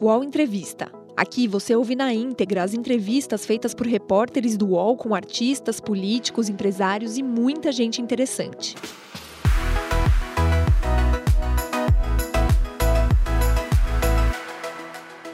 UOL Entrevista. Aqui você ouve na íntegra as entrevistas feitas por repórteres do UOL com artistas, políticos, empresários e muita gente interessante.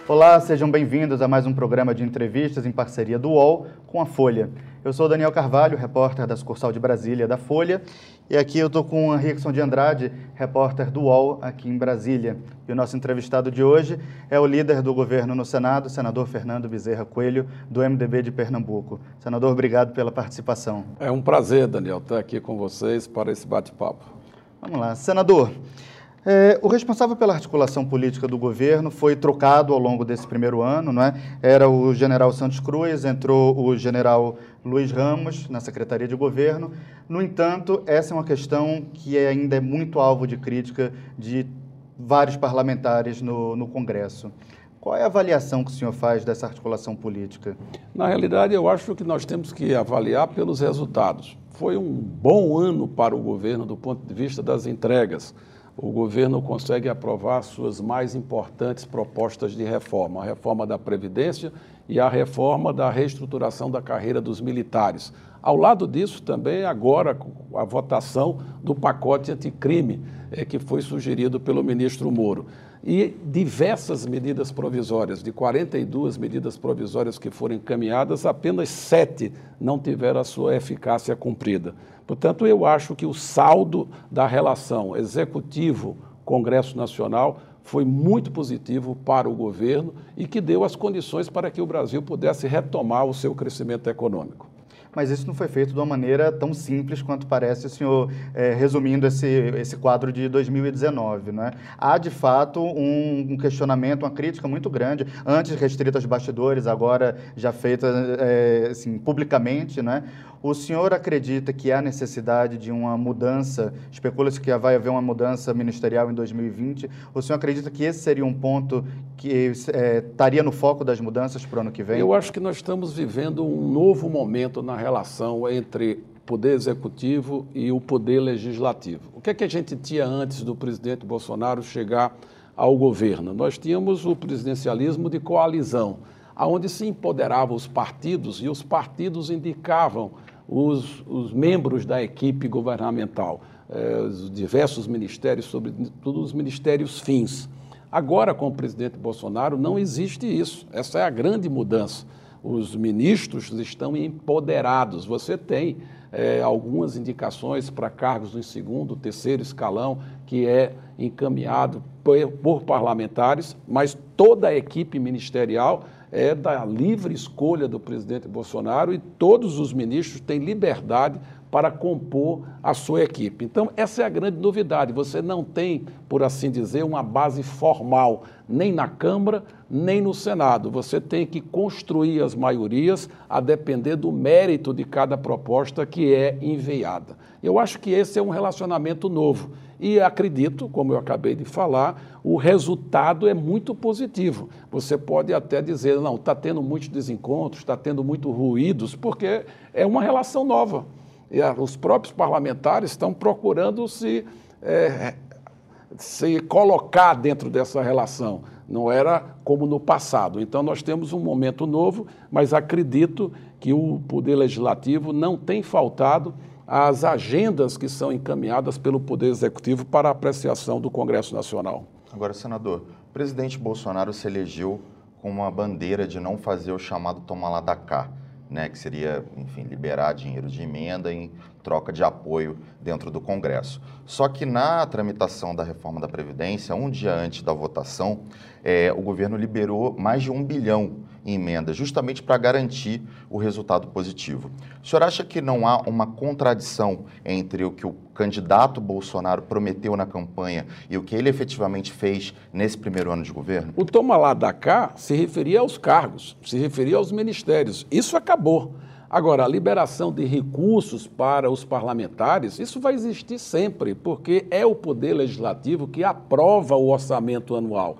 Olá, sejam bem-vindos a mais um programa de entrevistas em parceria do UOL com a Folha. Eu sou Daniel Carvalho, repórter da sucursal de Brasília da Folha, e aqui eu estou com a Rickson de Andrade, repórter do UOL aqui em Brasília. E o nosso entrevistado de hoje é o líder do governo no Senado, senador Fernando Bezerra Coelho, do MDB de Pernambuco. Senador, obrigado pela participação. É um prazer, Daniel, estar aqui com vocês para esse bate-papo. Vamos lá. Senador, é, o responsável pela articulação política do governo foi trocado ao longo desse primeiro ano, não é? Era o general Santos Cruz, entrou o general Luiz Ramos na Secretaria de Governo. No entanto, essa é uma questão que ainda é muito alvo de crítica de vários parlamentares no, no Congresso. Qual é a avaliação que o senhor faz dessa articulação política? Na realidade, eu acho que nós temos que avaliar pelos resultados. Foi um bom ano para o governo do ponto de vista das entregas o governo consegue aprovar suas mais importantes propostas de reforma, a reforma da Previdência e a reforma da reestruturação da carreira dos militares. Ao lado disso, também agora a votação do pacote anticrime, é, que foi sugerido pelo ministro Moro. E diversas medidas provisórias, de 42 medidas provisórias que foram encaminhadas, apenas sete não tiveram a sua eficácia cumprida. Portanto, eu acho que o saldo da relação executivo-Congresso Nacional foi muito positivo para o governo e que deu as condições para que o Brasil pudesse retomar o seu crescimento econômico mas isso não foi feito de uma maneira tão simples quanto parece o senhor é, resumindo esse, esse quadro de 2019. Né? Há, de fato, um, um, questionamento, uma crítica muito grande, antes restrita aos bastidores, agora já feita é, assim, publicamente. Né? O senhor acredita que há necessidade de uma mudança? Especula-se que vai haver uma mudança ministerial em 2020. O senhor acredita que esse seria um ponto que é, estaria no foco das mudanças para o ano que vem? Eu acho que nós estamos vivendo um novo momento na relação entre poder executivo e o poder legislativo. O que é que a gente tinha antes do presidente Bolsonaro chegar ao governo? Nós tínhamos o presidencialismo de coalizão, aonde se empoderava os partidos e os partidos indicavam os, os membros da equipe governamental, eh, os diversos ministérios, sobretudo os ministérios fins. Agora, com o presidente Bolsonaro, não existe isso. Essa é a grande mudança. Os ministros estão empoderados. Você tem eh, algumas indicações para cargos no segundo, terceiro escalão, que é encaminhado por, por parlamentares, mas toda a equipe ministerial é da livre escolha do presidente Bolsonaro e todos os ministros têm liberdade para compor a sua equipe. Então, essa é a grande novidade. Você não tem, por assim dizer, uma base formal, nem na Câmara, nem no Senado. Você tem que construir as maiorias a depender do mérito de cada proposta que é enviada. Eu acho que esse é um relacionamento novo. E acredito, como eu acabei de falar, o resultado é muito positivo. Você pode até dizer, não, está tendo muitos desencontros, está tendo muitos ruídos, porque é uma relação nova. E os próprios parlamentares estão procurando se, é, se colocar dentro dessa relação. Não era como no passado. Então, nós temos um momento novo, mas acredito que o Poder Legislativo não tem faltado as agendas que são encaminhadas pelo Poder Executivo para apreciação do Congresso Nacional. Agora, senador, o presidente Bolsonaro se elegeu com uma bandeira de não fazer o chamado toma lá da cá, né, que seria, enfim, liberar dinheiro de emenda em troca de apoio dentro do Congresso. Só que na tramitação da reforma da Previdência, um dia antes da votação, é, o governo liberou mais de um bilhão em emenda, justamente para garantir o resultado positivo. O senhor acha que não há uma contradição entre o que o candidato Bolsonaro prometeu na campanha e o que ele efetivamente fez nesse primeiro ano de governo? O toma lá da cá se referia aos cargos, se referia aos ministérios. Isso acabou. Agora, a liberação de recursos para os parlamentares, isso vai existir sempre, porque é o Poder Legislativo que aprova o orçamento anual.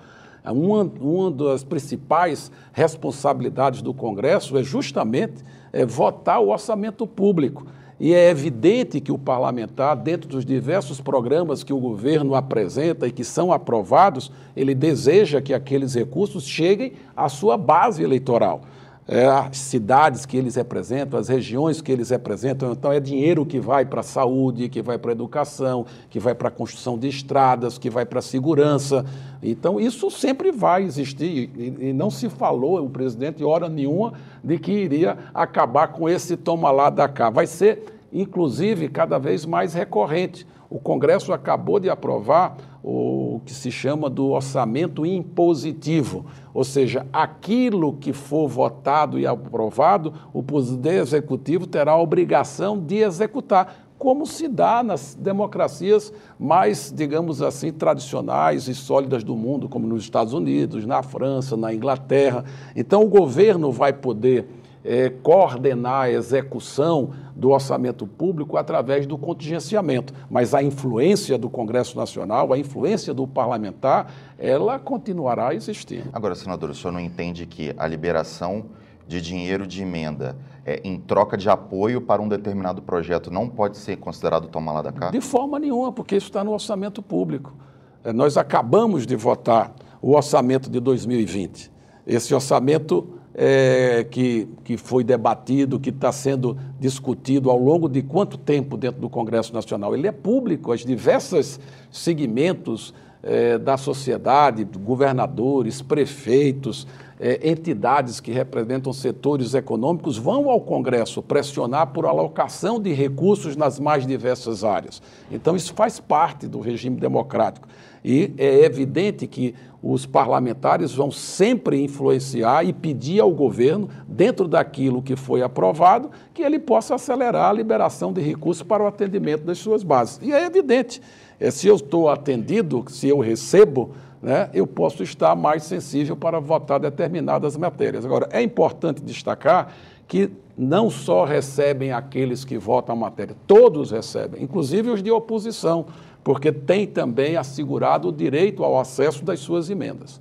Uma, uma das principais responsabilidades do Congresso é justamente é, votar o orçamento público. E é evidente que o parlamentar, dentro dos diversos programas que o governo apresenta e que são aprovados, ele deseja que aqueles recursos cheguem à sua base eleitoral é, as cidades que eles representam, as regiões que eles representam. Então, é dinheiro que vai para a saúde, que vai para a educação, que vai para a construção de estradas, que vai para a segurança. Então, isso sempre vai existir. E, e não se falou, o presidente, hora nenhuma, de que iria acabar com esse toma lá da cá. Vai ser, inclusive, cada vez mais recorrente. O Congresso acabou de aprovar o que se chama do orçamento impositivo, ou seja, aquilo que for votado e aprovado, o Poder Executivo terá a obrigação de executar, como se dá nas democracias mais, digamos assim, tradicionais e sólidas do mundo, como nos Estados Unidos, na França, na Inglaterra. Então, o governo vai poder é, coordenar a execução do orçamento público através do contingenciamento. Mas a influência do Congresso Nacional, a influência do parlamentar, ela continuará existindo. Agora, senador, o senhor não entende que a liberação de dinheiro de emenda é, em troca de apoio para um determinado projeto não pode ser considerado tomar lá da cá? De forma nenhuma, porque isso está no orçamento público. É, nós acabamos de votar o orçamento de 2020. Esse orçamento é, que, que foi debatido, que está sendo discutido ao longo de quanto tempo dentro do Congresso Nacional? Ele é público, os diversos segmentos é, da sociedade, governadores, prefeitos, é, entidades que representam setores econômicos vão ao Congresso pressionar por alocação de recursos nas mais diversas áreas. Então, isso faz parte do regime democrático. E é evidente que os parlamentares vão sempre influenciar e pedir ao governo, dentro daquilo que foi aprovado, que ele possa acelerar a liberação de recursos para o atendimento das suas bases. E é evidente, é, se eu estou atendido, se eu recebo, né, eu posso estar mais sensível para votar determinadas matérias. Agora, é importante destacar que não só recebem aqueles que votam a matéria, todos recebem, inclusive os de oposição porque tem também assegurado o direito ao acesso das suas emendas.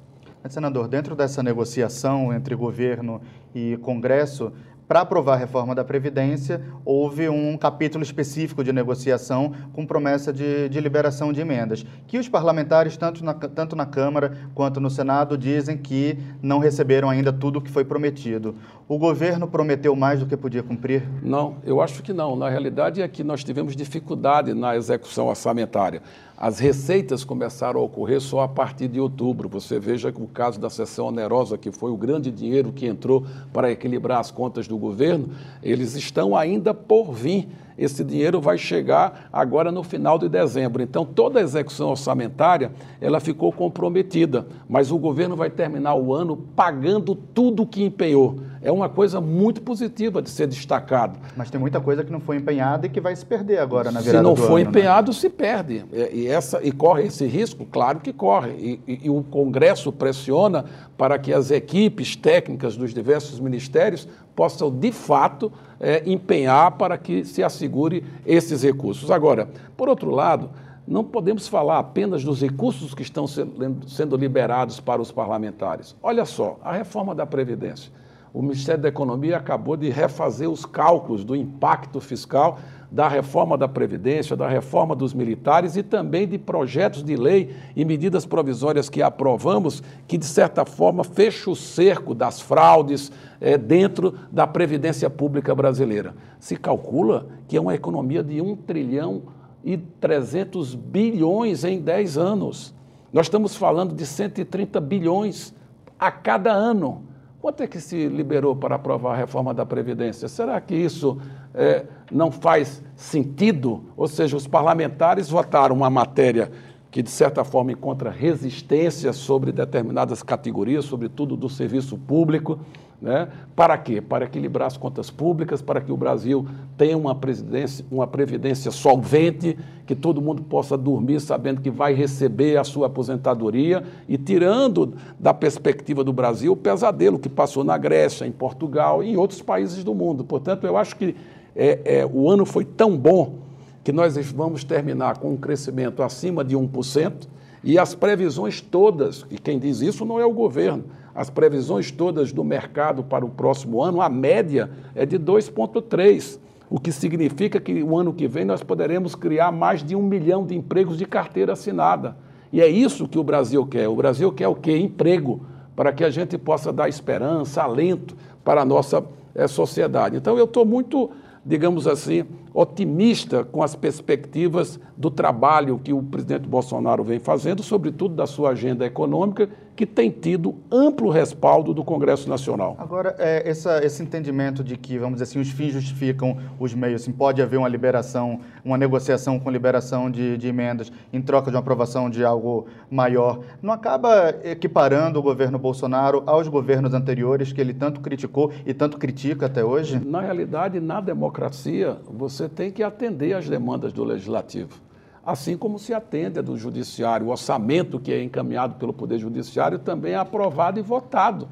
Senador, dentro dessa negociação entre governo e Congresso, para aprovar a reforma da Previdência, houve um capítulo específico de negociação com promessa de, de liberação de emendas, que os parlamentares, tanto na, tanto na Câmara quanto no Senado, dizem que não receberam ainda tudo o que foi prometido. O governo prometeu mais do que podia cumprir? Não, eu acho que não. Na realidade é que nós tivemos dificuldade na execução orçamentária. As receitas começaram a ocorrer só a partir de outubro. Você veja que o caso da sessão onerosa, que foi o grande dinheiro que entrou para equilibrar as contas do governo, eles estão ainda por vir. Esse dinheiro vai chegar agora no final de dezembro. Então, toda a execução orçamentária ela ficou comprometida, mas o governo vai terminar o ano pagando tudo que empenhou. É uma coisa muito positiva de ser destacado. Mas tem muita coisa que não foi empenhada e que vai se perder agora na virada Se não for ano, empenhado, né? se perde. E, essa, e corre esse risco? Claro que corre. E, e, e o Congresso pressiona para que as equipes técnicas dos diversos ministérios possam, de fato, é, empenhar para que se assegure esses recursos. Agora, por outro lado, não podemos falar apenas dos recursos que estão sendo liberados para os parlamentares. Olha só, a reforma da Previdência. O Ministério da Economia acabou de refazer os cálculos do impacto fiscal da reforma da Previdência, da reforma dos militares e também de projetos de lei e medidas provisórias que aprovamos, que, de certa forma, fecha o cerco das fraudes é, dentro da Previdência Pública brasileira. Se calcula que é uma economia de 1 trilhão e 300 bilhões em 10 anos. Nós estamos falando de 130 bilhões a cada ano. Quanto é que se liberou para aprovar a reforma da Previdência? Será que isso é, não faz sentido? Ou seja, os parlamentares votaram uma matéria que, de certa forma, encontra resistência sobre determinadas categorias, sobretudo do serviço público. Né? Para quê? Para equilibrar as contas públicas, para que o Brasil tenha uma, uma previdência solvente, que todo mundo possa dormir sabendo que vai receber a sua aposentadoria e tirando da perspectiva do Brasil o pesadelo que passou na Grécia, em Portugal e em outros países do mundo. Portanto, eu acho que é, é, o ano foi tão bom que nós vamos terminar com um crescimento acima de 1%, e as previsões todas, e quem diz isso não é o governo, as previsões todas do mercado para o próximo ano, a média é de 2,3%. o que significa que o ano que vem nós poderemos criar mais de um milhão de empregos de carteira assinada. E é isso que o Brasil quer. O Brasil quer o quê? Emprego, para que a gente possa dar esperança, alento para a nossa é, sociedade. Então, eu estou muito, digamos assim, otimista com as perspectivas do trabalho que o presidente Bolsonaro vem fazendo, sobretudo da sua agenda econômica, que tem tido amplo respaldo do Congresso Nacional. Agora, é, essa, esse entendimento de que, vamos dizer assim, os fins justificam os meios, assim, pode haver uma liberação, uma negociação com liberação de, de emendas em troca de uma aprovação de algo maior, não acaba equiparando o governo Bolsonaro aos governos anteriores que ele tanto criticou e tanto critica até hoje? Na realidade, na democracia, você tem que atender às demandas do legislativo assim como se atende a do judiciário. O orçamento que é encaminhado pelo Poder Judiciário também é aprovado e votado.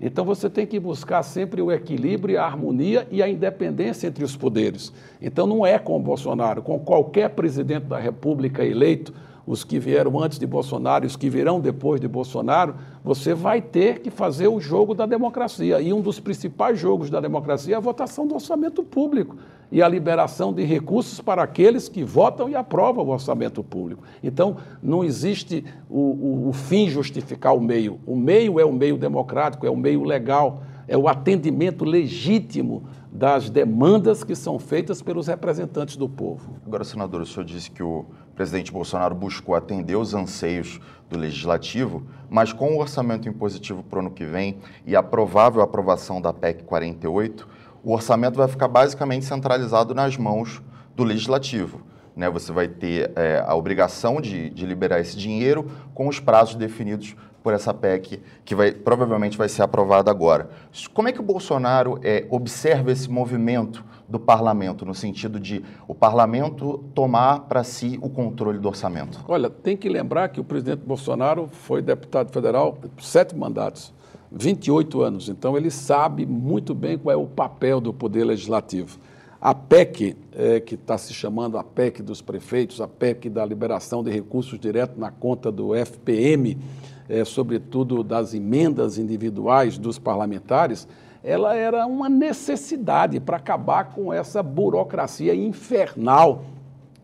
Então você tem que buscar sempre o equilíbrio, a harmonia e a independência entre os poderes. Então não é com o Bolsonaro, com qualquer presidente da República eleito, os que vieram antes de Bolsonaro os que virão depois de Bolsonaro, você vai ter que fazer o jogo da democracia. E um dos principais jogos da democracia é a votação do orçamento público e a liberação de recursos para aqueles que votam e aprovam o orçamento público. Então, não existe o, o, o fim justificar o meio. O meio é o meio democrático, é o meio legal, é o atendimento legítimo das demandas que são feitas pelos representantes do povo. Agora, senador, o senhor disse que o presidente Bolsonaro buscou atender os anseios do legislativo, mas com o orçamento impositivo para o ano que vem e a provável aprovação da PEC 48, o orçamento vai ficar basicamente centralizado nas mãos do legislativo. Né? Você vai ter é, a obrigação de, de liberar esse dinheiro com os prazos definidos por essa PEC que vai, provavelmente vai ser aprovada agora. Como é que o Bolsonaro é, observa esse movimento do parlamento, no sentido de o parlamento tomar para si o controle do orçamento? Olha, tem que lembrar que o presidente Bolsonaro foi deputado federal sete mandatos, 28 anos, então ele sabe muito bem qual é o papel do Poder Legislativo. A PEC, é, que está se chamando a PEC dos prefeitos, a PEC da liberação de recursos direto na conta do FPM, é, sobretudo das emendas individuais dos parlamentares, ela era uma necessidade para acabar com essa burocracia infernal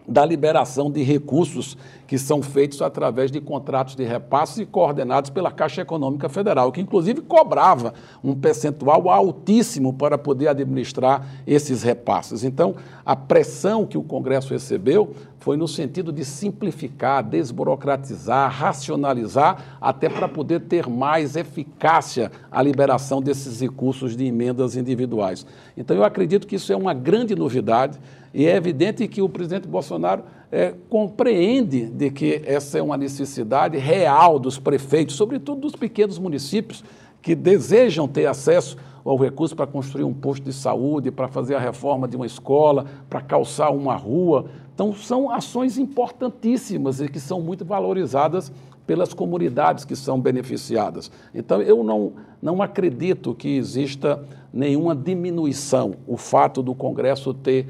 da liberação de recursos que são feitos através de contratos de repasses e coordenados pela Caixa Econômica Federal, que inclusive cobrava um percentual altíssimo para poder administrar esses repasses. Então, a pressão que o Congresso recebeu foi no sentido de simplificar, desburocratizar, racionalizar, até para poder ter mais eficácia a liberação desses recursos de emendas individuais. Então, eu acredito que isso é uma grande novidade e é evidente que o presidente Bolsonaro é, compreende de que essa é uma necessidade real dos prefeitos, sobretudo dos pequenos municípios, que desejam ter acesso ao recurso para construir um posto de saúde, para fazer a reforma de uma escola, para calçar uma rua. Então, são ações importantíssimas e que são muito valorizadas pelas comunidades que são beneficiadas. Então, eu não, não acredito que exista nenhuma diminuição o fato do Congresso ter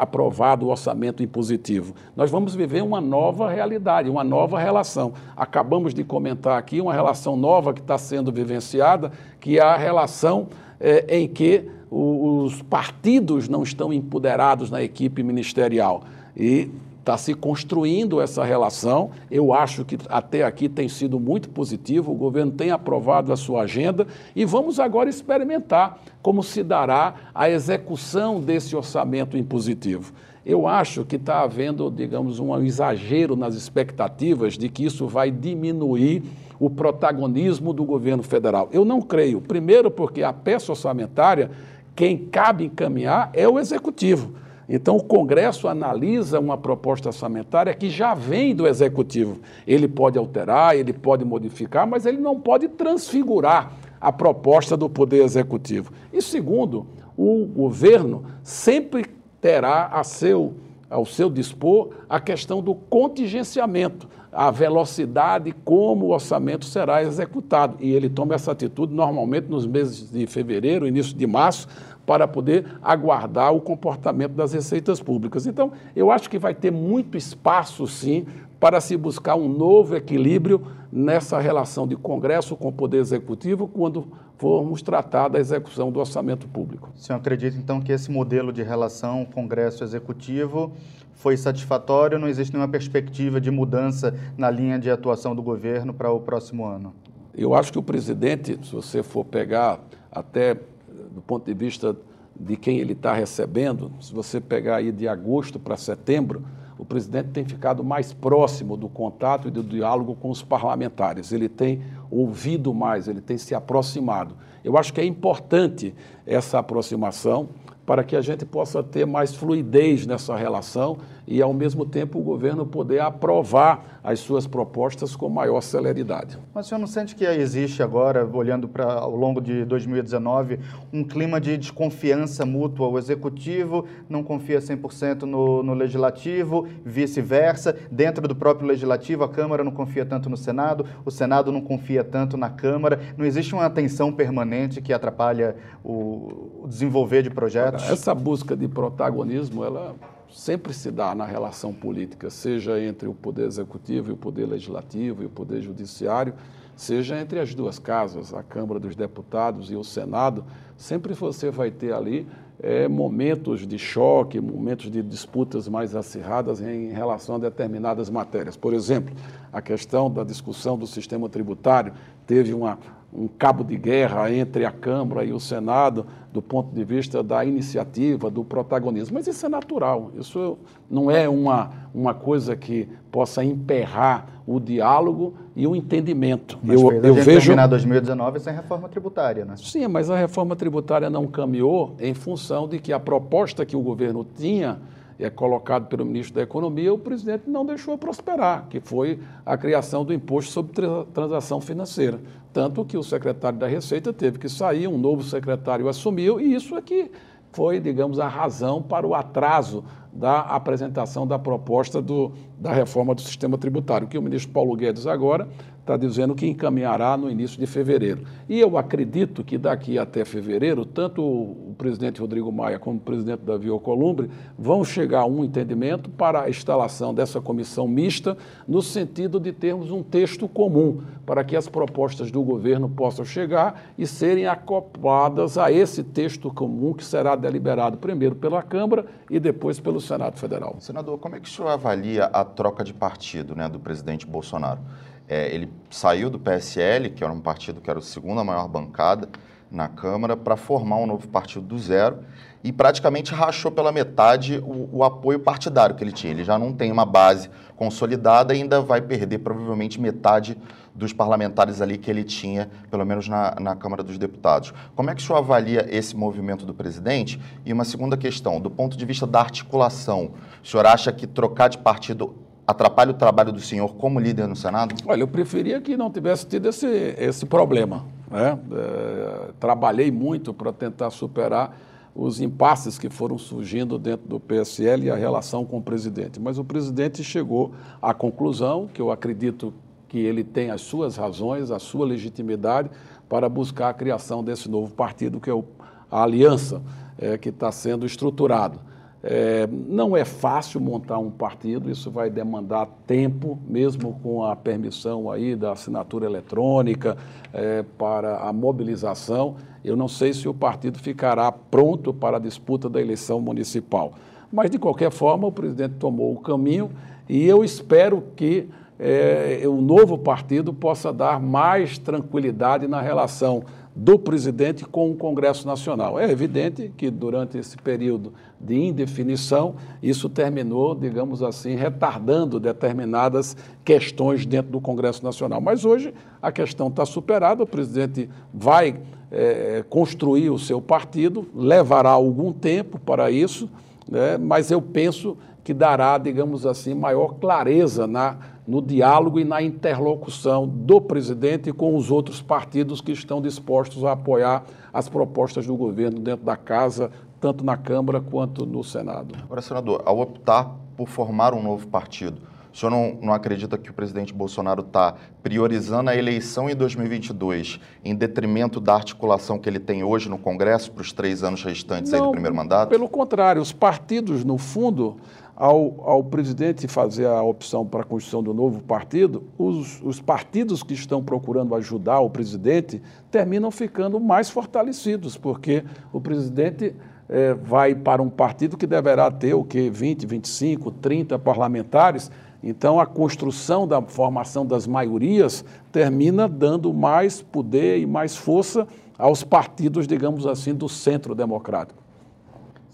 aprovado o orçamento impositivo. Nós vamos viver uma nova realidade, uma nova relação. Acabamos de comentar aqui uma relação nova que está sendo vivenciada, que é a relação é, em que os partidos não estão empoderados na equipe ministerial. E Está se construindo essa relação. Eu acho que até aqui tem sido muito positivo. O governo tem aprovado a sua agenda e vamos agora experimentar como se dará a execução desse orçamento impositivo. Eu acho que está havendo, digamos, um exagero nas expectativas de que isso vai diminuir o protagonismo do governo federal. Eu não creio. Primeiro, porque a peça orçamentária, quem cabe encaminhar é o executivo. Então, o Congresso analisa uma proposta orçamentária que já vem do Executivo. Ele pode alterar, ele pode modificar, mas ele não pode transfigurar a proposta do Poder Executivo. E segundo, o governo sempre terá a seu, ao seu dispor a questão do contingenciamento, a velocidade como o orçamento será executado. E ele toma essa atitude normalmente nos meses de fevereiro, início de março, para poder aguardar o comportamento das receitas públicas. Então, eu acho que vai ter muito espaço, sim, para se buscar um novo equilíbrio nessa relação de Congresso com o Poder Executivo quando formos tratar da execução do orçamento público. O senhor acredita, então, que esse modelo de relação Congresso-Executivo foi satisfatório? Não existe nenhuma perspectiva de mudança na linha de atuação do governo para o próximo ano? Eu acho que o presidente, se você for pegar até do ponto de vista de quem ele está recebendo, se você pegar aí de agosto para setembro, o presidente tem ficado mais próximo do contato e do diálogo com os parlamentares. Ele tem ouvido mais, ele tem se aproximado. Eu acho que é importante essa aproximação para que a gente possa ter mais fluidez nessa relação e, ao mesmo tempo, o governo poder aprovar as suas propostas com maior celeridade. Mas o senhor não sente que existe agora, olhando para ao longo de 2019, um clima de desconfiança mútua? O executivo não confia 100% no, no legislativo, vice-versa. Dentro do próprio legislativo, a Câmara não confia tanto no Senado, o Senado não confia tanto na Câmara. Não existe uma tensão permanente que atrapalha o, o desenvolver de projetos? Essa busca de protagonismo, ela sempre se dá na relação política, seja entre o poder executivo e o poder legislativo e o poder judiciário, seja entre as duas casas, a Câmara dos Deputados e o Senado, sempre você vai ter ali é, momentos de choque, momentos de disputas mais acirradas em relação a determinadas matérias. Por exemplo, a questão da discussão do sistema tributário teve uma, um cabo de guerra entre a Câmara e o Senado do ponto de vista da iniciativa, do protagonismo. Mas isso é natural, isso não é uma, uma coisa que possa emperrar o diálogo e o entendimento. Mas eu, eu vejo terminar 2019 sem reforma tributária, né? Sim, mas a reforma tributária não caminhou em função de que a proposta que o governo tinha é colocado pelo ministro da Economia, o presidente não deixou prosperar, que foi a criação do imposto sobre transação financeira. Tanto que o secretário da Receita teve que sair, um novo secretário assumiu, e isso é que foi, digamos, a razão para o atraso da apresentação da proposta do, da reforma do sistema tributário, que o ministro Paulo Guedes agora está dizendo que encaminhará no início de fevereiro. E eu acredito que daqui até fevereiro, tanto o presidente Rodrigo Maia como o presidente Davi Alcolumbre vão chegar a um entendimento para a instalação dessa comissão mista, no sentido de termos um texto comum, para que as propostas do governo possam chegar e serem acopladas a esse texto comum que será deliberado primeiro pela Câmara e depois pelo Senado Federal. Senador, como é que o senhor avalia a troca de partido né, do presidente Bolsonaro? É, ele saiu do PSL, que era um partido que era a segunda maior bancada na Câmara, para formar um novo partido do zero e praticamente rachou pela metade o, o, apoio partidário que ele tinha. Ele já não tem uma base consolidada e ainda vai perder provavelmente metade dos parlamentares ali que ele tinha, pelo menos na, na Câmara dos Deputados. Como é que o senhor avalia esse movimento do presidente? E uma segunda questão, do ponto de vista da articulação, o senhor acha que trocar de partido atrapalha o trabalho do senhor como líder no Senado? Olha, eu preferia que não tivesse tido esse, esse problema. Né? É, trabalhei muito para tentar superar os impasses que foram surgindo dentro do PSL e a relação com o presidente. Mas o presidente chegou à conclusão, que eu acredito que ele tem as suas razões, a sua legitimidade para buscar a criação desse novo partido, que é o, a aliança é, que está sendo estruturado. É, não é fácil montar um partido, isso vai demandar tempo, mesmo com a permissão aí da assinatura eletrônica é, para a mobilização. Eu não sei se o partido ficará pronto para a disputa da eleição municipal. Mas, de qualquer forma, o presidente tomou o caminho e eu espero que é, o novo partido possa dar mais tranquilidade na relação do presidente com o Congresso Nacional. É evidente que durante esse período de indefinição, isso terminou, digamos assim, retardando determinadas questões dentro do Congresso Nacional. Mas hoje a questão está superada, o presidente vai é, construir o seu partido, levará algum tempo para isso, né, mas eu penso que dará, digamos assim, maior clareza na, no diálogo e na interlocução do presidente com os outros partidos que estão dispostos a apoiar as propostas do governo dentro da casa, tanto na Câmara quanto no Senado. Agora, senador, ao optar por formar um novo partido, o senhor não, não acredita que o presidente Bolsonaro está priorizando a eleição em 2022 em detrimento da articulação que ele tem hoje no Congresso para os três anos restantes não, do primeiro mandato? Pelo contrário, os partidos, no fundo, ao, ao presidente fazer a opção para a construção do novo partido, os, os partidos que estão procurando ajudar o presidente terminam ficando mais fortalecidos, porque o presidente é, vai para um partido que deverá ter o que 20, 25, 30 parlamentares. Então a construção da formação das maiorias termina dando mais poder e mais força aos partidos, digamos assim, do centro democrático.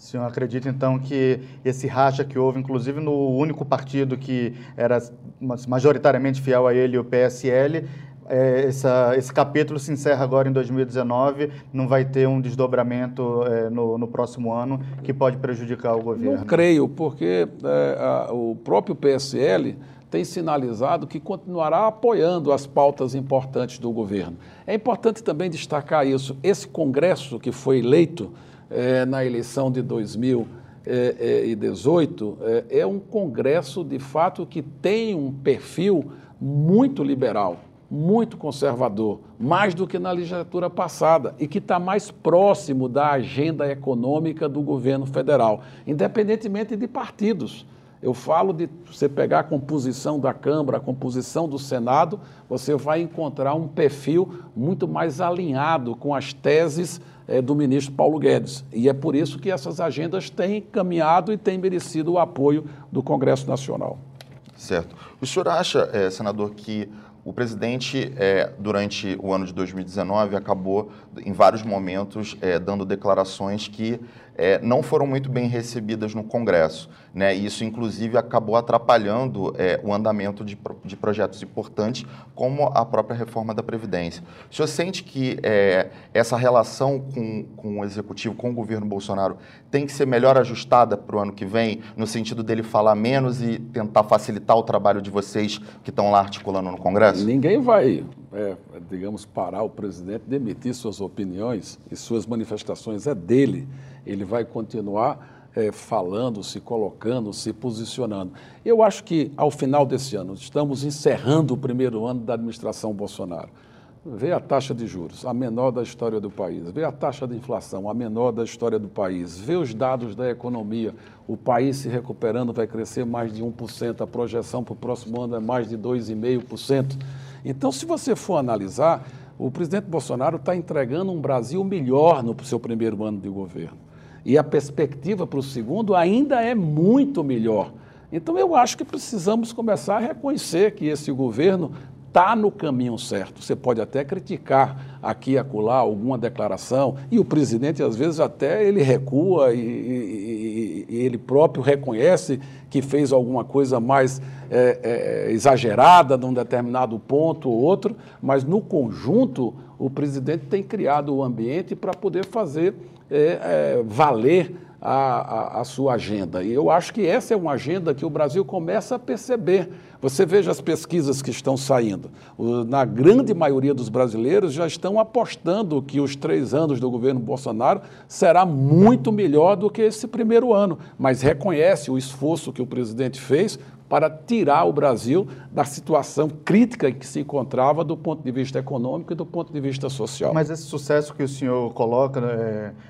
O senhor acredita, então, que esse racha que houve, inclusive no único partido que era majoritariamente fiel a ele, o PSL, é, essa, esse capítulo se encerra agora em 2019, não vai ter um desdobramento é, no, no, próximo ano que pode prejudicar o governo? Não creio, porque é, a, o próprio PSL tem sinalizado que continuará apoiando as pautas importantes do governo. É importante também destacar isso. Esse Congresso que foi eleito é, na eleição de 2018 é, é, é um Congresso, de fato, que tem um perfil muito liberal, muito conservador, mais do que na legislatura passada, e que está mais próximo da agenda econômica do governo federal, independentemente de partidos. Eu falo de você pegar a composição da Câmara, a composição do Senado, você vai encontrar um perfil muito mais alinhado com as teses é, do ministro Paulo Guedes. E é por isso que essas agendas têm caminhado e têm merecido o apoio do Congresso Nacional. Certo. O senhor acha, é, senador, que o presidente, é, durante o ano de 2019, acabou, em vários momentos, dando declarações que é, não foram muito bem recebidas no Congresso. Né? Isso, inclusive, acabou atrapalhando é, o andamento de, de, projetos importantes, como a própria reforma da Previdência. O senhor sente que é, essa relação com, com o Executivo, com o governo Bolsonaro, tem que ser melhor ajustada para o ano que vem, no sentido dele falar menos e tentar facilitar o trabalho de vocês que estão lá articulando no Congresso? Ninguém vai, é, digamos, parar o presidente de emitir suas opiniões e suas manifestações. É dele ele vai continuar é, falando, se colocando, se posicionando. Eu acho que, ao final desse ano, estamos encerrando o primeiro ano da administração Bolsonaro. Vê a taxa de juros, a menor da história do país. Vê a taxa de inflação, a menor da história do país. Vê os dados da economia. O país se recuperando vai crescer mais de 1%. A projeção para o próximo ano é mais de 2,5%. Então, se você for analisar, o presidente Bolsonaro está entregando um Brasil melhor no seu primeiro ano de governo e a perspectiva para o segundo ainda é muito melhor. Então, eu acho que precisamos começar a reconhecer que esse governo está no caminho certo. Você pode até criticar aqui e acolá alguma declaração, e o presidente, às vezes, até ele recua e, e, e ele próprio reconhece que fez alguma coisa mais é, é, exagerada num determinado ponto ou outro, mas no conjunto o presidente tem criado o ambiente para poder fazer é, é, valer a, a, a, sua agenda. E eu acho que essa é uma agenda que o Brasil começa a perceber. Você veja as pesquisas que estão saindo. O, na grande maioria dos brasileiros já estão apostando que os três anos do governo Bolsonaro será muito melhor do que esse primeiro ano, mas reconhece o esforço que o presidente fez para tirar o Brasil da situação crítica em que se encontrava do ponto de vista econômico e do ponto de vista social. Mas esse sucesso que o senhor coloca,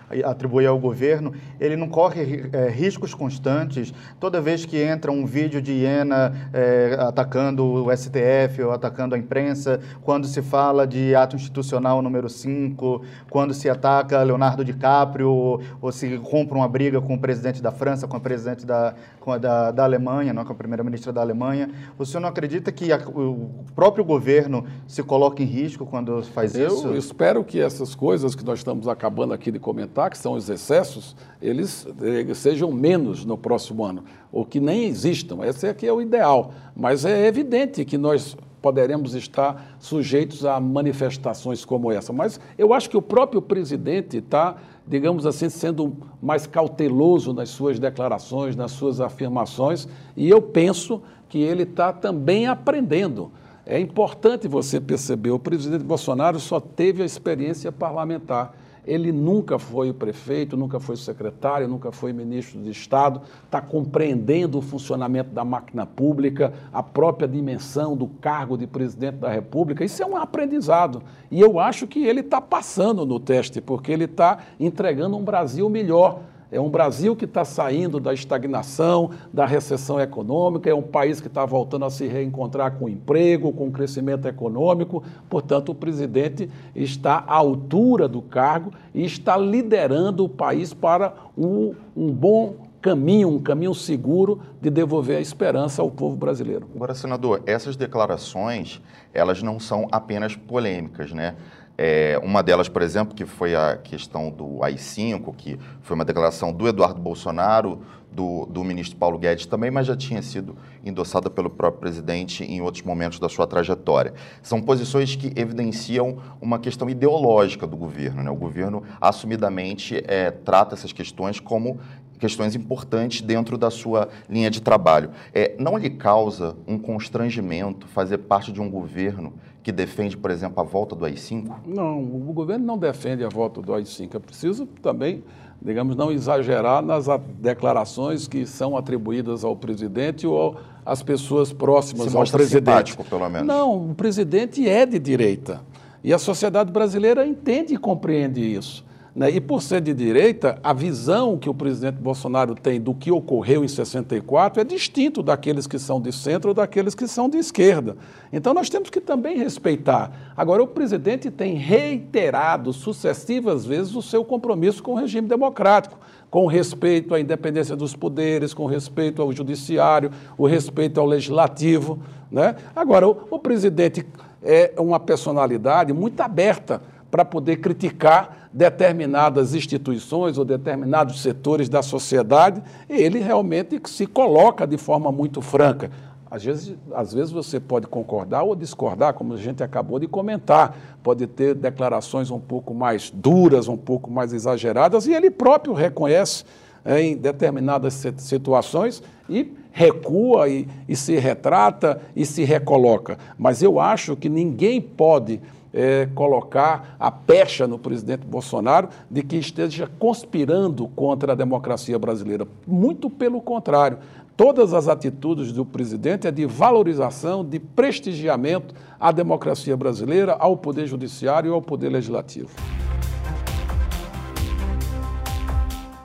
é, atribui ao governo, ele não corre é, riscos constantes toda vez que entra um vídeo de Iena é, atacando o STF ou atacando a imprensa, quando se fala de ato institucional número 5, quando se ataca Leonardo DiCaprio ou, ou se compra uma briga com o presidente da França, com a presidente da, a da, da Alemanha, não, com a primeira ministra da Alemanha. O senhor não acredita que a, o próprio governo se coloca em risco quando faz eu isso? Eu espero que essas coisas que nós estamos acabando aqui de comentar, que são os excessos, eles eh, sejam menos no próximo ano, ou que nem existam. Esse aqui é o ideal. Mas é evidente que nós poderemos estar sujeitos a manifestações como essa. Mas eu acho que o próprio presidente está, digamos assim, sendo mais cauteloso nas suas declarações, nas suas afirmações, e eu penso que ele está também aprendendo. É importante você perceber, o presidente Bolsonaro só teve a experiência parlamentar. Ele nunca foi prefeito, nunca foi secretário, nunca foi ministro de Estado, está compreendendo o funcionamento da máquina pública, a própria dimensão do cargo de presidente da República. Isso é um aprendizado. E eu acho que ele está passando no teste, porque ele está entregando um Brasil melhor É um Brasil que está saindo da estagnação, da recessão econômica, é um país que está voltando a se reencontrar com emprego, com crescimento econômico. Portanto, o presidente está à altura do cargo e está liderando o país para um, um bom caminho, um caminho seguro de devolver a esperança ao povo brasileiro. Agora, senador, essas declarações, elas não são apenas polêmicas, né? É, uma delas, por exemplo, que foi a questão do AI-5, que foi uma declaração do Eduardo Bolsonaro, do, do, ministro Paulo Guedes também, mas já tinha sido endossada pelo próprio presidente em outros momentos da sua trajetória. São posições que evidenciam uma questão ideológica do governo. Né? O governo assumidamente é, trata essas questões como questões importantes dentro da sua linha de trabalho. É, não lhe causa um constrangimento fazer parte de um governo que defende, por exemplo, a volta do AI-5? Não, o governo não defende a volta do AI-5. É preciso também, digamos, não exagerar nas declarações que são atribuídas ao presidente ou às pessoas próximas Se ao presidente. pelo menos. Não, o presidente é de direita. E a sociedade brasileira entende e compreende isso. Né? E por ser de direita, a visão que o presidente Bolsonaro tem do que ocorreu em 64 é distinto daqueles que são de centro ou daqueles que são de esquerda. Então nós temos que também respeitar. Agora, o presidente tem reiterado sucessivas vezes o seu compromisso com o regime democrático, com respeito à independência dos poderes, com respeito ao judiciário, o respeito ao legislativo. Né? Agora, o, o presidente é uma personalidade muito aberta para poder criticar determinadas instituições ou determinados setores da sociedade, ele realmente se coloca de forma muito franca. Às vezes, às vezes você pode concordar ou discordar, como a gente acabou de comentar, pode ter declarações um pouco mais duras, um pouco mais exageradas, e ele próprio reconhece é, em determinadas situações e recua e, e se retrata e se recoloca. Mas eu acho que ninguém pode é, colocar a pecha no presidente Bolsonaro de que esteja conspirando contra a democracia brasileira. Muito pelo contrário. Todas as atitudes do presidente é de valorização, de prestigiamento à democracia brasileira, ao Poder Judiciário e ao Poder Legislativo.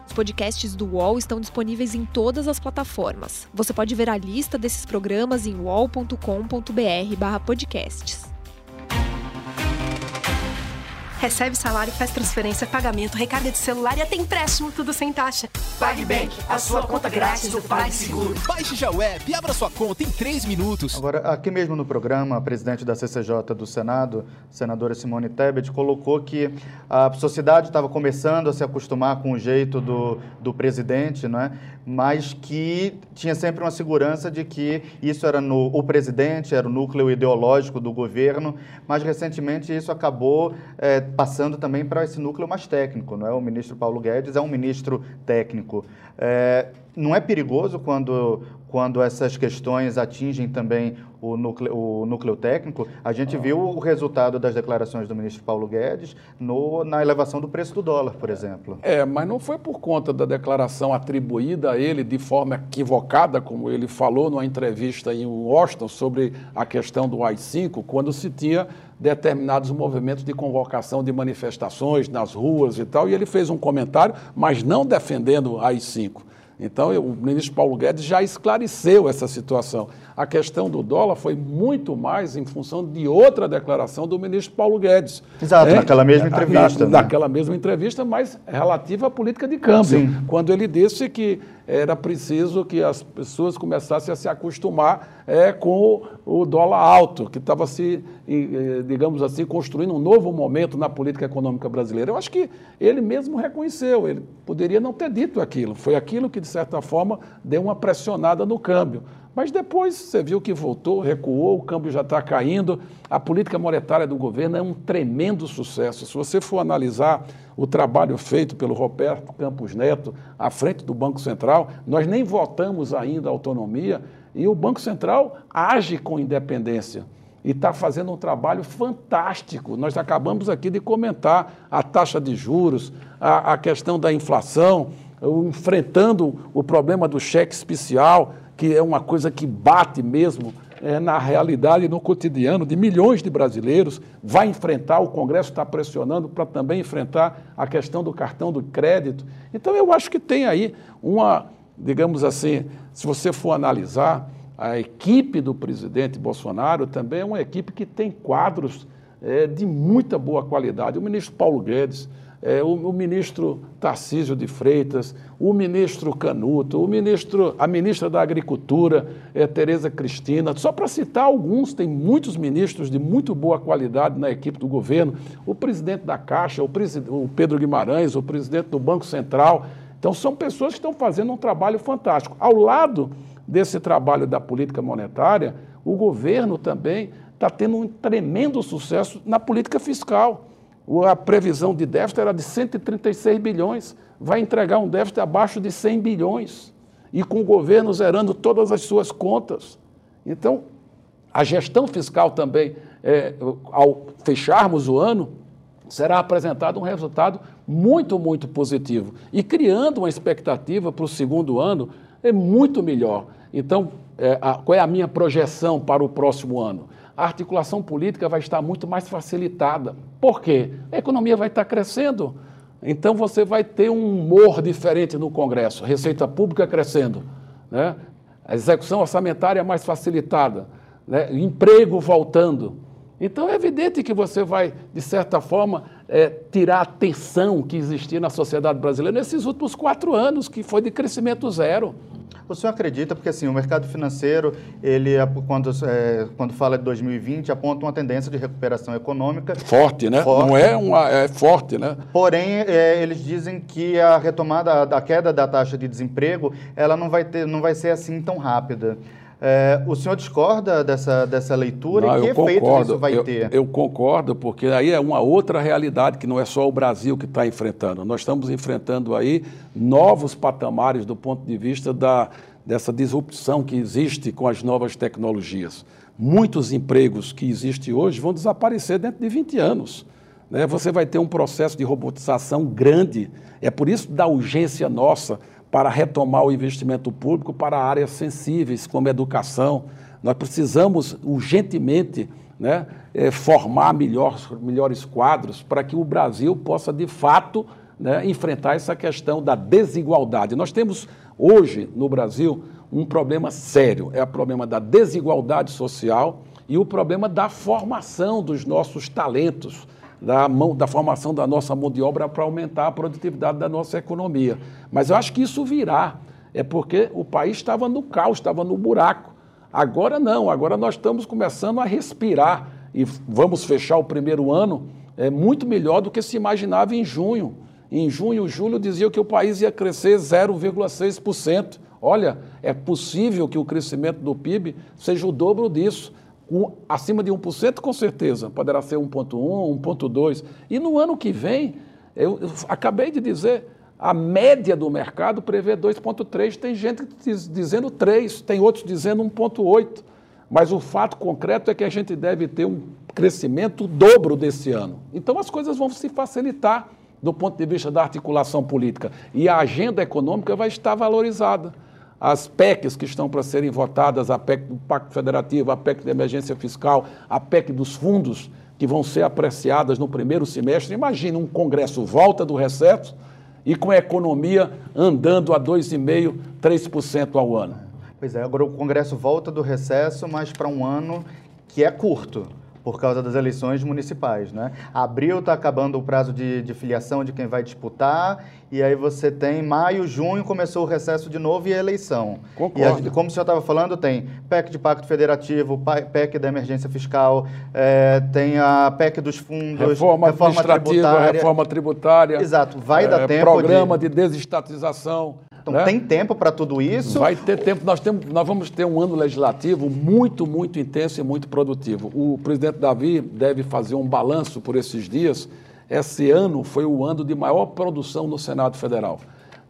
Os podcasts do UOL estão disponíveis em todas as plataformas. Você pode ver a lista desses programas em uol.com.br/podcasts. Recebe salário, faz transferência, pagamento, recarga de celular e até empréstimo, tudo sem taxa. PagBank, a sua conta grátis do PagSeguro. Baixe já o app e abra sua conta em 3 minutos. Agora, aqui mesmo no programa, a presidente da CCJ do Senado, senadora Simone Tebet, colocou que a sociedade estava começando a se acostumar com o jeito do, do presidente, né? Mas que tinha sempre uma segurança de que isso era no, o presidente, era o núcleo ideológico do governo, mas recentemente isso acabou é, passando também para esse núcleo mais técnico. Não é? O ministro Paulo Guedes é um ministro técnico. É, não é perigoso quando, quando essas questões atingem também o núcleo, o núcleo técnico? A gente viu o resultado das declarações do ministro Paulo Guedes no, na elevação do preço do dólar, por exemplo. É, mas não foi por conta da declaração atribuída a ele de forma equivocada, como ele falou numa entrevista em Washington sobre a questão do AI-5, quando se tinha determinados movimentos de convocação de manifestações nas ruas e tal, e ele fez um comentário, mas não defendendo AI-5. Então, o ministro Paulo Guedes já esclareceu essa situação. A questão do dólar foi muito mais em função de outra declaração do ministro Paulo Guedes. Exato, naquela mesma entrevista. Na, né? Naquela mesma entrevista, mas relativa à política de câmbio. Sim. Quando ele disse que era preciso que as pessoas começassem a se acostumar é, com o dólar alto, que estava se, digamos assim, construindo um novo momento na política econômica brasileira. Eu acho que ele mesmo reconheceu, ele poderia não ter dito aquilo. Foi aquilo que, de certa forma, deu uma pressionada no câmbio. Mas depois você viu que voltou, recuou, o câmbio já está caindo. A política monetária do governo é um tremendo sucesso. Se você for analisar o trabalho feito pelo Roberto Campos Neto à frente do Banco Central, nós nem votamos ainda a autonomia e o Banco Central age com independência e está fazendo um trabalho fantástico. Nós acabamos aqui de comentar a taxa de juros, a, a questão da inflação, enfrentando o problema do cheque especial que é uma coisa que bate mesmo é, na realidade, no cotidiano de milhões de brasileiros, vai enfrentar, o Congresso está pressionando para também enfrentar a questão do cartão do crédito. Então, eu acho que tem aí uma, digamos assim, se você for analisar, a equipe do presidente Bolsonaro também é uma equipe que tem quadros é, de muita boa qualidade. O ministro Paulo Guedes, é, o, o, ministro Tarcísio de Freitas, o ministro Canuto, o ministro, a ministra da Agricultura, é, Tereza Cristina, só para citar alguns, tem muitos ministros de muito boa qualidade na equipe do governo, o presidente da Caixa, o, o Pedro Guimarães, o presidente do Banco Central. Então, são pessoas que estão fazendo um trabalho fantástico. Ao lado desse trabalho da política monetária, o governo também está tendo um tremendo sucesso na política fiscal a previsão de déficit era de 136 bilhões, vai entregar um déficit abaixo de 100 bilhões, e com o governo zerando todas as suas contas. Então, a gestão fiscal também, é, ao fecharmos o ano, será apresentado um resultado muito, muito positivo e criando uma expectativa para o segundo ano é muito melhor. Então, é, a, qual é a minha projeção para o próximo ano? A articulação política vai estar muito mais facilitada. Por quê? A economia vai estar crescendo. Então você vai ter um humor diferente no Congresso, receita pública crescendo, né? a execução orçamentária mais facilitada, né? emprego voltando. Então é evidente que você vai, de certa forma, é, tirar a tensão que existia na sociedade brasileira nesses últimos quatro anos, que foi de crescimento zero. O senhor acredita, porque assim, o mercado financeiro, ele, quando, é, quando fala de 2020, aponta uma tendência de recuperação econômica. Forte, né? Forte. Não é uma. É forte, né? Porém, é, eles dizem que a retomada, da queda da taxa de desemprego, ela não vai, ter, não vai ser assim tão rápida. É, o senhor discorda dessa, dessa leitura não, e que efeito concordo, isso vai eu, ter? Eu concordo, porque aí é uma outra realidade que não é só o Brasil que está enfrentando. Nós estamos enfrentando aí novos patamares do ponto de vista da, dessa disrupção que existe com as novas tecnologias. Muitos empregos que existem hoje vão desaparecer dentro de 20 anos. Né? Você vai ter um processo de robotização grande. É por isso da urgência nossa para retomar o investimento público para áreas sensíveis, como educação. Nós precisamos urgentemente né, é, formar melhores, melhores quadros para que o Brasil possa, de fato, né, enfrentar essa questão da desigualdade. Nós temos hoje no Brasil um problema sério: é o problema da desigualdade social e o problema da formação dos nossos talentos da, mão, da formação da nossa mão de obra para aumentar a produtividade da nossa economia. Mas eu acho que isso virá, é porque o país estava no caos, estava no buraco. Agora não, agora nós estamos começando a respirar e vamos fechar o primeiro ano é muito melhor do que se imaginava em junho. Em junho, julho dizia que o país ia crescer 0,6%. Olha, é possível que o crescimento do PIB seja o dobro disso com, acima de 1%, com certeza, poderá ser 1,1%, 1,2%. E no ano que vem, eu, eu, acabei de dizer, a média do mercado prevê 2,3%. Tem gente dizendo 3%, tem outros dizendo 1,8%. Mas o fato concreto é que a gente deve ter um crescimento dobro desse ano. Então as coisas vão se facilitar do ponto de vista da articulação política. E a agenda econômica vai estar valorizada as PECs que estão para serem votadas, a PEC do Pacto Federativo, a PEC da emergência fiscal, a PEC dos fundos, que vão ser apreciadas no primeiro semestre. Imagina um Congresso volta do recesso e com a economia andando a 2,5%, 3% ao ano. Pois é, agora o Congresso volta do recesso, mas para um ano que é curto por causa das eleições municipais, né? Abril está acabando o prazo de, de, filiação de quem vai disputar, e aí você tem maio, junho, começou o recesso de novo e a eleição. Concordo. E a, como o senhor estava falando, tem PEC de Pacto Federativo, PEC da Emergência Fiscal, é, tem a PEC dos fundos, reforma, reforma tributária. Reforma tributária. Exato, vai é, dar tempo Programa de, de desestatização. Então né? tem tempo para tudo isso? Vai ter tempo. Nós, temos, nós vamos ter um ano legislativo muito, muito intenso e muito produtivo. O presidente Davi deve fazer um balanço por esses dias. Esse ano foi o ano de maior produção no Senado Federal.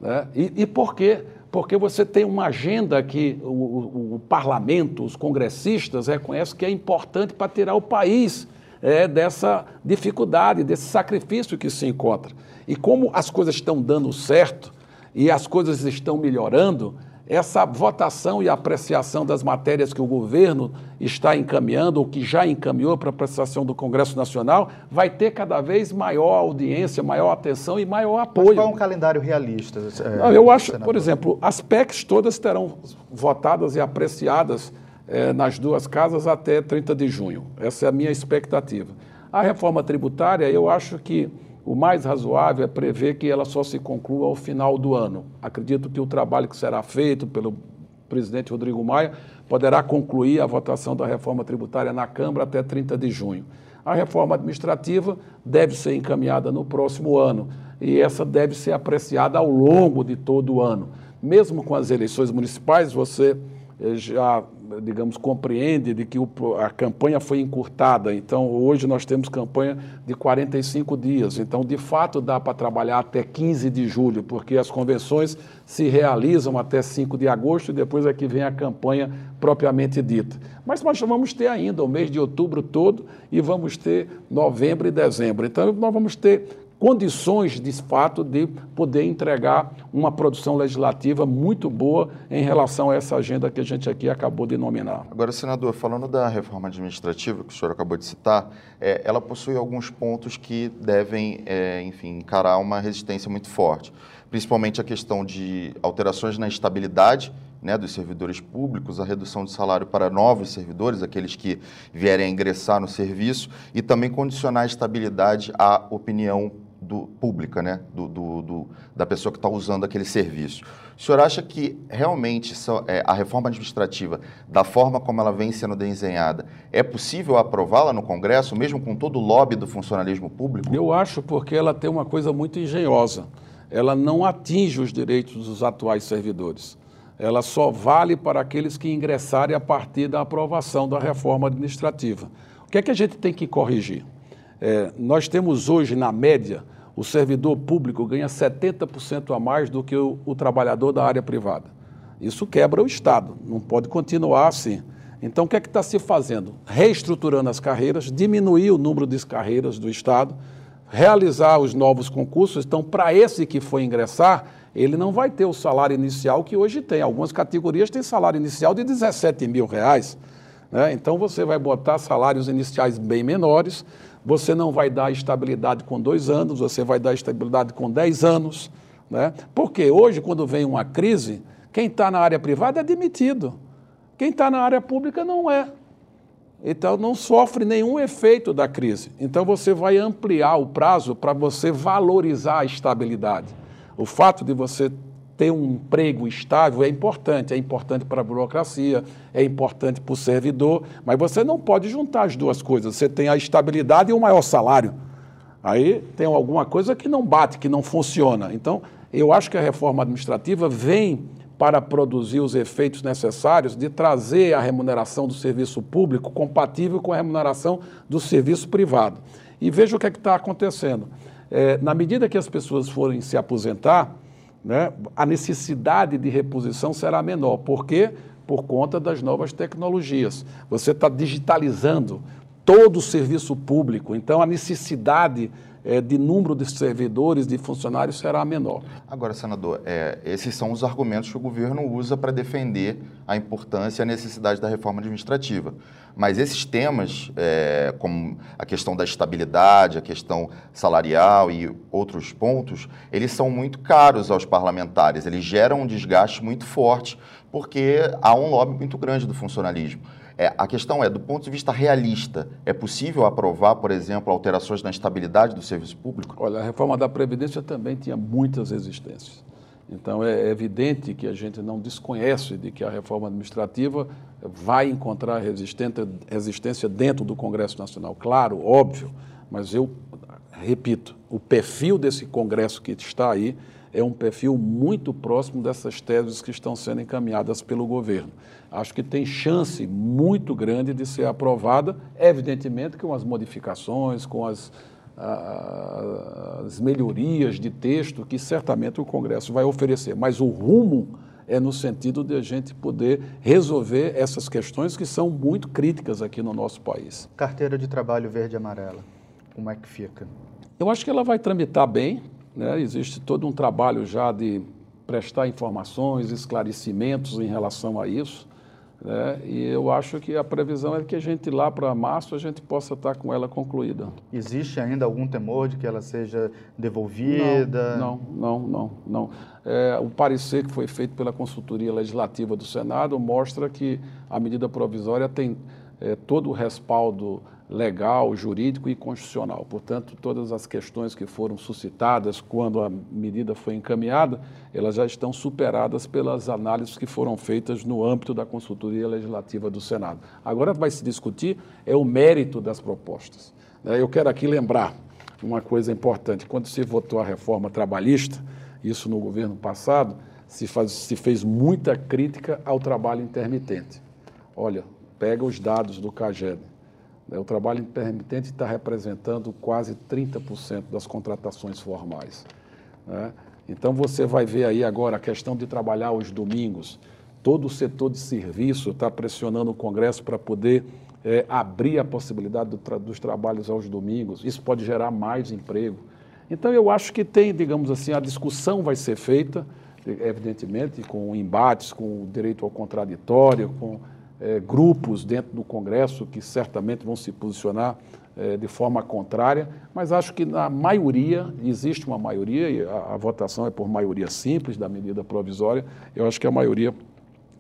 Né? E, e por quê? Porque você tem uma agenda que o, o, o parlamento, os congressistas reconhecem que é importante para tirar o país é, dessa dificuldade, desse sacrifício que se encontra. E como as coisas estão dando certo, e as coisas estão melhorando, essa votação e apreciação das matérias que o governo está encaminhando ou que já encaminhou para a apreciação do Congresso Nacional vai ter cada vez maior audiência, maior atenção e maior apoio. Mas qual é um calendário realista? É, Não, eu acho, senador? por exemplo, as PECs todas terão votadas e apreciadas é, nas duas casas até 30 de junho. Essa é a minha expectativa. A reforma tributária, eu acho que o mais razoável é prever que ela só se conclua ao final do ano. Acredito que o trabalho que será feito pelo presidente Rodrigo Maia poderá concluir a votação da reforma tributária na Câmara até 30 de junho. A reforma administrativa deve ser encaminhada no próximo ano e essa deve ser apreciada ao longo de todo o ano. Mesmo com as eleições municipais, você eh, já digamos, compreende de que o, a campanha foi encurtada. Então, hoje nós temos campanha de 45 dias. Então, de fato, dá para trabalhar até 15 de julho, porque as convenções se realizam até 5 de agosto e depois é que vem a campanha propriamente dita. Mas nós vamos ter ainda o mês de outubro todo e vamos ter novembro e dezembro. Então, nós vamos ter condições de fato de poder entregar uma produção legislativa muito boa em relação a essa agenda que a gente aqui acabou de nominar. Agora, senador, falando da reforma administrativa que o senhor acabou de citar, é, ela possui alguns pontos que devem, é, enfim, encarar uma resistência muito forte, principalmente a questão de alterações na estabilidade né, dos servidores públicos, a redução de salário para novos servidores, aqueles que vierem a ingressar no serviço, e também condicionar a estabilidade à opinião do, pública, né? Do, do, do da pessoa que está usando aquele serviço. O senhor acha que realmente é, a reforma administrativa, da forma como ela vem sendo desenhada, é possível aprová-la no Congresso, mesmo com todo o lobby do funcionalismo público? Eu acho porque ela tem uma coisa muito engenhosa. Ela não atinge os direitos dos atuais servidores. Ela só vale para aqueles que ingressarem a partir da aprovação da reforma administrativa. O que é que a gente tem que corrigir? É, nós temos hoje, na média, o servidor público ganha 70% a mais do que o, o trabalhador da área privada. Isso quebra o Estado, não pode continuar assim. Então, o que é que está se fazendo? Reestruturando as carreiras, diminuir o número de carreiras do Estado, realizar os novos concursos. Então, para esse que for ingressar, ele não vai ter o salário inicial que hoje tem. Algumas categorias têm salário inicial de 17 mil reais. Né? Então, você vai botar salários iniciais bem menores, você não vai dar estabilidade com dois anos, você vai dar estabilidade com dez anos. Né? Porque hoje, quando vem uma crise, quem está na área privada é demitido. Quem está na área pública não é. Então, não sofre nenhum efeito da crise. Então, você vai ampliar o prazo para você valorizar a estabilidade. O fato de você ter um emprego estável é importante, é importante para a burocracia, é importante para o servidor, mas você não pode juntar as duas coisas. Você tem a estabilidade e o maior salário. Aí tem alguma coisa que não bate, que não funciona. Então, eu acho que a reforma administrativa vem para produzir os efeitos necessários de trazer a remuneração do serviço público compatível com a remuneração do serviço privado. E veja o que é está acontecendo. É, na medida que as pessoas forem se aposentar, né, a necessidade de reposição será menor. Por quê? Por conta das novas tecnologias. Você está digitalizando todo o serviço público, então a necessidade é, de número de servidores, de funcionários será menor. Agora, senador, é, esses são os argumentos que o governo usa para defender a importância e a necessidade da reforma administrativa. Mas esses temas, é, como a questão da estabilidade, a questão salarial e outros pontos, eles são muito caros aos parlamentares, eles geram um desgaste muito forte, porque há um lobby muito grande do funcionalismo. É, a questão é, do ponto de vista realista, é possível aprovar, por exemplo, alterações na estabilidade do serviço público? Olha, a reforma da Previdência também tinha muitas resistências. Então, é evidente que a gente não desconhece de que a reforma administrativa vai encontrar resistência dentro do Congresso Nacional. Claro, óbvio, mas eu repito, o perfil desse Congresso que está aí é um perfil muito próximo dessas teses que estão sendo encaminhadas pelo governo. Acho que tem chance muito grande de ser aprovada, evidentemente com as modificações, com as, as melhorias de texto que certamente o Congresso vai oferecer. Mas o rumo é no sentido de a gente poder resolver essas questões que são muito críticas aqui no nosso país. Carteira de trabalho verde e amarela, como é que fica? Eu acho que ela vai tramitar bem, né? existe todo um trabalho já de prestar informações, esclarecimentos em relação a isso. Né? E eu acho que a previsão é que a gente lá para março a gente possa estar com ela concluída. Existe ainda algum temor de que ela seja devolvida? Não, não, não, não. É, o parecer que foi feito pela consultoria legislativa do Senado mostra que a medida provisória tem é, todo o respaldo legal, jurídico e constitucional. Portanto, todas as questões que foram suscitadas quando a medida foi encaminhada, elas já estão superadas pelas análises que foram feitas no âmbito da consultoria legislativa do Senado. Agora vai se discutir é o mérito das propostas. Né? Eu quero aqui lembrar uma coisa importante. Quando se votou a reforma trabalhista, isso no governo passado, se, faz, se fez muita crítica ao trabalho intermitente. Olha, pega os dados do CAGED o trabalho intermitente está representando quase 30% das contratações formais. Né? Então você vai ver aí agora a questão de trabalhar os domingos. Todo o setor de serviço está pressionando o Congresso para poder é, abrir a possibilidade do tra dos trabalhos aos domingos. Isso pode gerar mais emprego. Então eu acho que tem, digamos assim, a discussão vai ser feita, evidentemente, com embates, com o direito ao contraditório, com é, grupos dentro do Congresso que certamente vão se posicionar é, de forma contrária, mas acho que na maioria, existe uma maioria, e a, a, votação é por maioria simples da medida provisória, eu acho que a maioria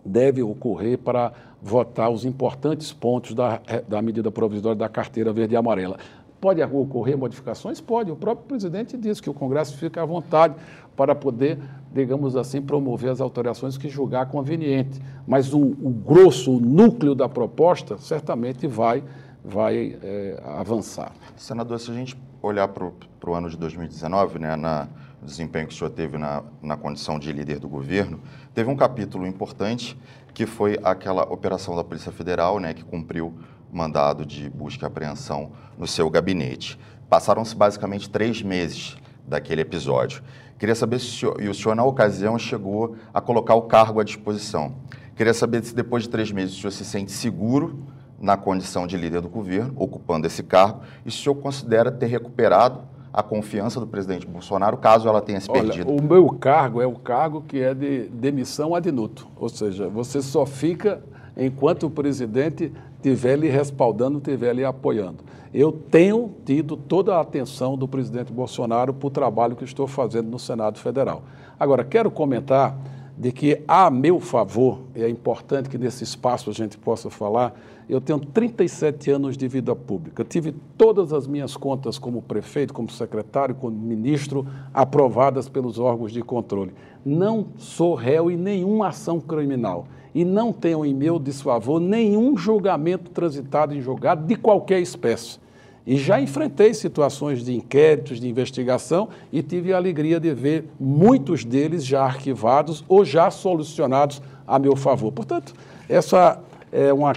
deve ocorrer para votar os importantes pontos da, da medida provisória da carteira verde e amarela. Pode ocorrer modificações? Pode. O próprio presidente disse que o Congresso fica à vontade para poder, digamos assim, promover as alterações que julgar conveniente. Mas o, o grosso, o núcleo da proposta, certamente vai, vai é, avançar. Senador, se a gente olhar para o ano de 2019, né, na, desempenho que o senhor teve na, na condição de líder do governo, teve um capítulo importante que foi aquela operação da Polícia Federal, né, que cumpriu mandado de busca e apreensão no seu gabinete. Passaram-se basicamente três meses daquele episódio. Queria saber se o senhor, e o senhor, na ocasião, chegou a colocar o cargo à disposição. Queria saber se depois de três meses o senhor se sente seguro na condição de líder do governo, ocupando esse cargo, e se o senhor considera ter recuperado a confiança do presidente Bolsonaro, caso ela tenha se Olha, perdido. O meu cargo é o cargo que é de demissão ad nuto, ou seja, você só fica enquanto o presidente estiver lhe respaldando, estiver lhe apoiando. Eu tenho tido toda a atenção do presidente Bolsonaro para o trabalho que estou fazendo no Senado Federal. Agora, quero comentar de que, a meu favor, e é importante que nesse espaço a gente possa falar, eu tenho 37 anos de vida pública. tive todas as minhas contas como prefeito, como secretário, como ministro, aprovadas pelos órgãos de controle. Não sou réu em nenhuma ação criminal e não tenho em meu desfavor nenhum julgamento transitado em julgado de qualquer espécie. E já enfrentei situações de inquéritos, de investigação e tive a alegria de ver muitos deles já arquivados ou já solucionados a meu favor. Portanto, essa é uma,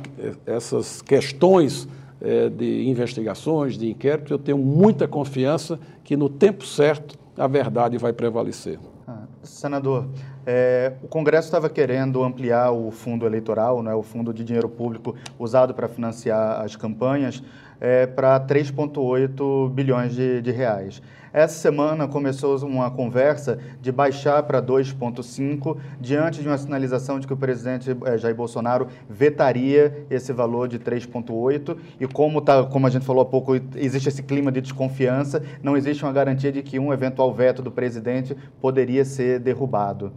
essas questões é, de investigações, de inquéritos, eu tenho muita confiança que no tempo certo a verdade vai prevalecer. Ah, senador, é, o Congresso estava querendo ampliar o fundo eleitoral, né, o fundo de dinheiro público usado para financiar as campanhas, é, para 3,8 bilhões de, de reais. Essa semana começou uma conversa de baixar para 2,5 diante de uma sinalização de que o presidente é, Jair Bolsonaro vetaria esse valor de 3,8 e como, tá, como a gente falou há pouco, existe esse clima de desconfiança, não existe uma garantia de que um eventual veto do presidente poderia ser derrubado.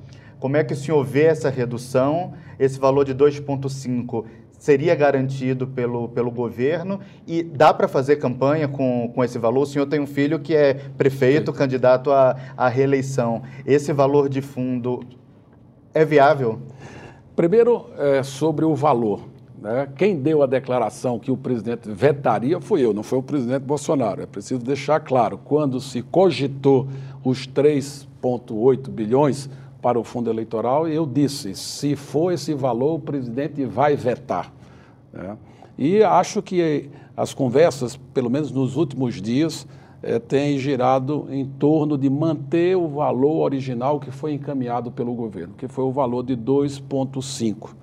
Como é que o senhor vê essa redução? Esse valor de 2,5 seria garantido pelo, pelo governo e dá para fazer campanha com, com esse valor? O senhor tem um filho que é prefeito, Sim. candidato à, à reeleição. Esse valor de fundo é viável? Primeiro, é, sobre o valor. Né? Quem deu a declaração que o presidente vetaria foi eu, não foi o presidente Bolsonaro. É preciso deixar claro, quando se cogitou os 3,8 bilhões, para o fundo eleitoral e eu disse: se for esse valor, o presidente vai vetar. Né? E acho que as conversas, pelo menos nos últimos dias, eh, têm girado em torno de manter o valor original que foi encaminhado pelo governo, que foi o valor de 2,5.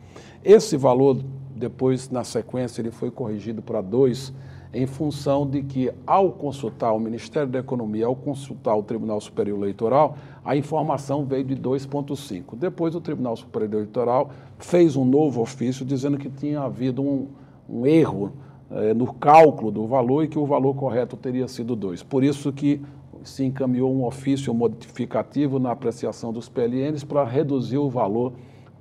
Esse valor, depois, na sequência, ele foi corrigido para 2 em função de que, ao consultar o Ministério da Economia, ao consultar o Tribunal Superior Eleitoral, a informação veio de 2,5. Depois, o Tribunal Superior Eleitoral fez um novo ofício dizendo que tinha havido um, um erro eh, no cálculo do valor e que o valor correto teria sido 2. Por isso que se encaminhou um ofício modificativo na apreciação dos PLNs para reduzir o valor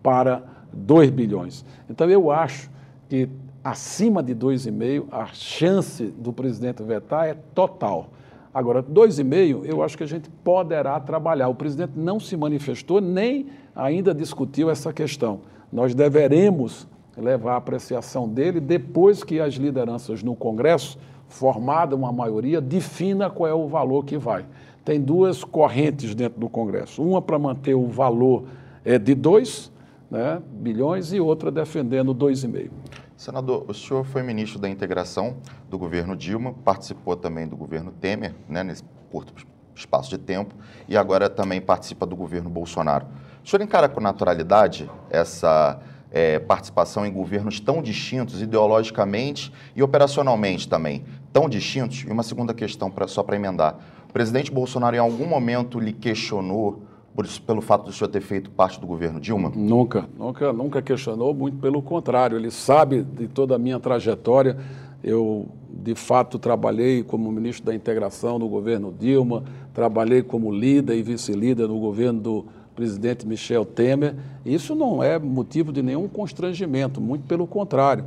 para 2 bilhões. Então, eu acho que acima de 2,5, a chance do presidente vetar é total. Agora, 2,5, eu acho que a gente poderá trabalhar. O presidente não se manifestou, nem ainda discutiu essa questão. Nós deveremos levar a apreciação dele depois que as lideranças no Congresso, formada uma maioria, defina qual é o valor que vai. Tem duas correntes dentro do Congresso. Uma para manter o valor é, de 2 né, bilhões e outra defendendo 2,5. Senador, o senhor foi ministro da integração do governo Dilma, participou também do governo Temer, né, nesse curto espaço de tempo, e agora também participa do governo Bolsonaro. O senhor encara com naturalidade essa é, participação em governos tão distintos, ideologicamente e operacionalmente também, tão distintos? E uma segunda questão, pra, só para emendar. O presidente Bolsonaro, em algum momento, lhe questionou por isso, pelo fato do senhor ter feito parte do governo Dilma? Nunca, nunca, nunca questionou, muito pelo contrário. Ele sabe de toda a minha trajetória. Eu, de fato, trabalhei como ministro da integração no governo Dilma, trabalhei como líder e vice-líder no governo do presidente Michel Temer. Isso não é motivo de nenhum constrangimento, muito pelo contrário.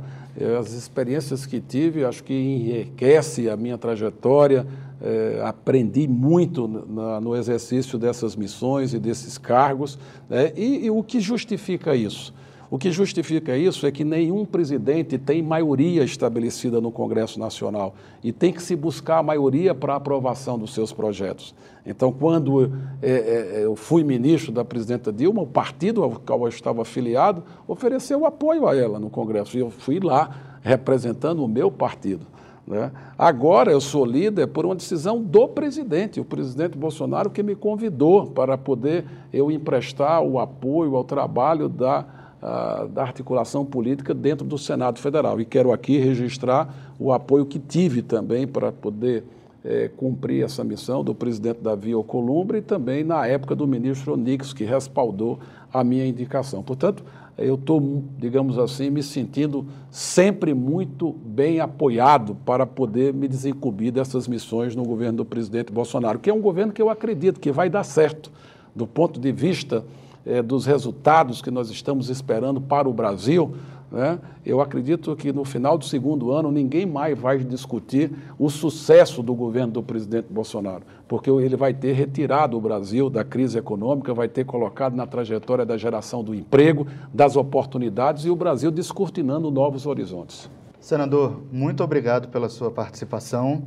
As experiências que tive, acho que enriquece a minha trajetória, é, aprendi muito na, no exercício dessas missões e desses cargos. Né? E, e, o que justifica isso? O que justifica isso é que nenhum presidente tem maioria estabelecida no Congresso Nacional e tem que se buscar a maioria para a aprovação dos seus projetos. Então, quando é, é, eu fui ministro da presidenta Dilma, o partido ao qual eu estava afiliado ofereceu apoio a ela no Congresso e eu fui lá representando o meu partido. Né? Agora eu sou líder por uma decisão do presidente, o presidente Bolsonaro que me convidou para poder eu emprestar o apoio ao trabalho da, uh, da articulação política dentro do Senado Federal. E quero aqui registrar o apoio que tive também para poder eh, cumprir essa missão do presidente Davi Alcolumbre e também na época do ministro Onix, que respaldou a minha indicação. Portanto, eu estou, digamos assim, me sentindo sempre muito bem apoiado para poder me desincumbir dessas missões no governo do presidente Bolsonaro, que é um governo que eu acredito que vai dar certo do ponto de vista eh, dos resultados que nós estamos esperando para o Brasil. Né? Eu acredito que no final do segundo ano ninguém mais vai discutir o sucesso do governo do presidente Bolsonaro, porque ele vai ter retirado o Brasil da crise econômica, vai ter colocado na trajetória da geração do emprego, das oportunidades e o Brasil descortinando novos horizontes. Senador, muito obrigado pela sua participação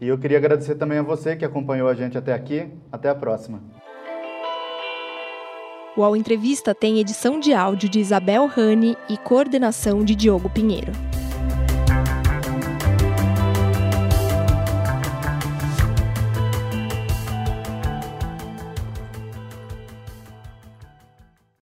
e eu queria agradecer também a você que acompanhou a gente até aqui. Até a próxima. O Ao Entrevista tem edição de áudio de Isabel Rani e coordenação de Diogo Pinheiro.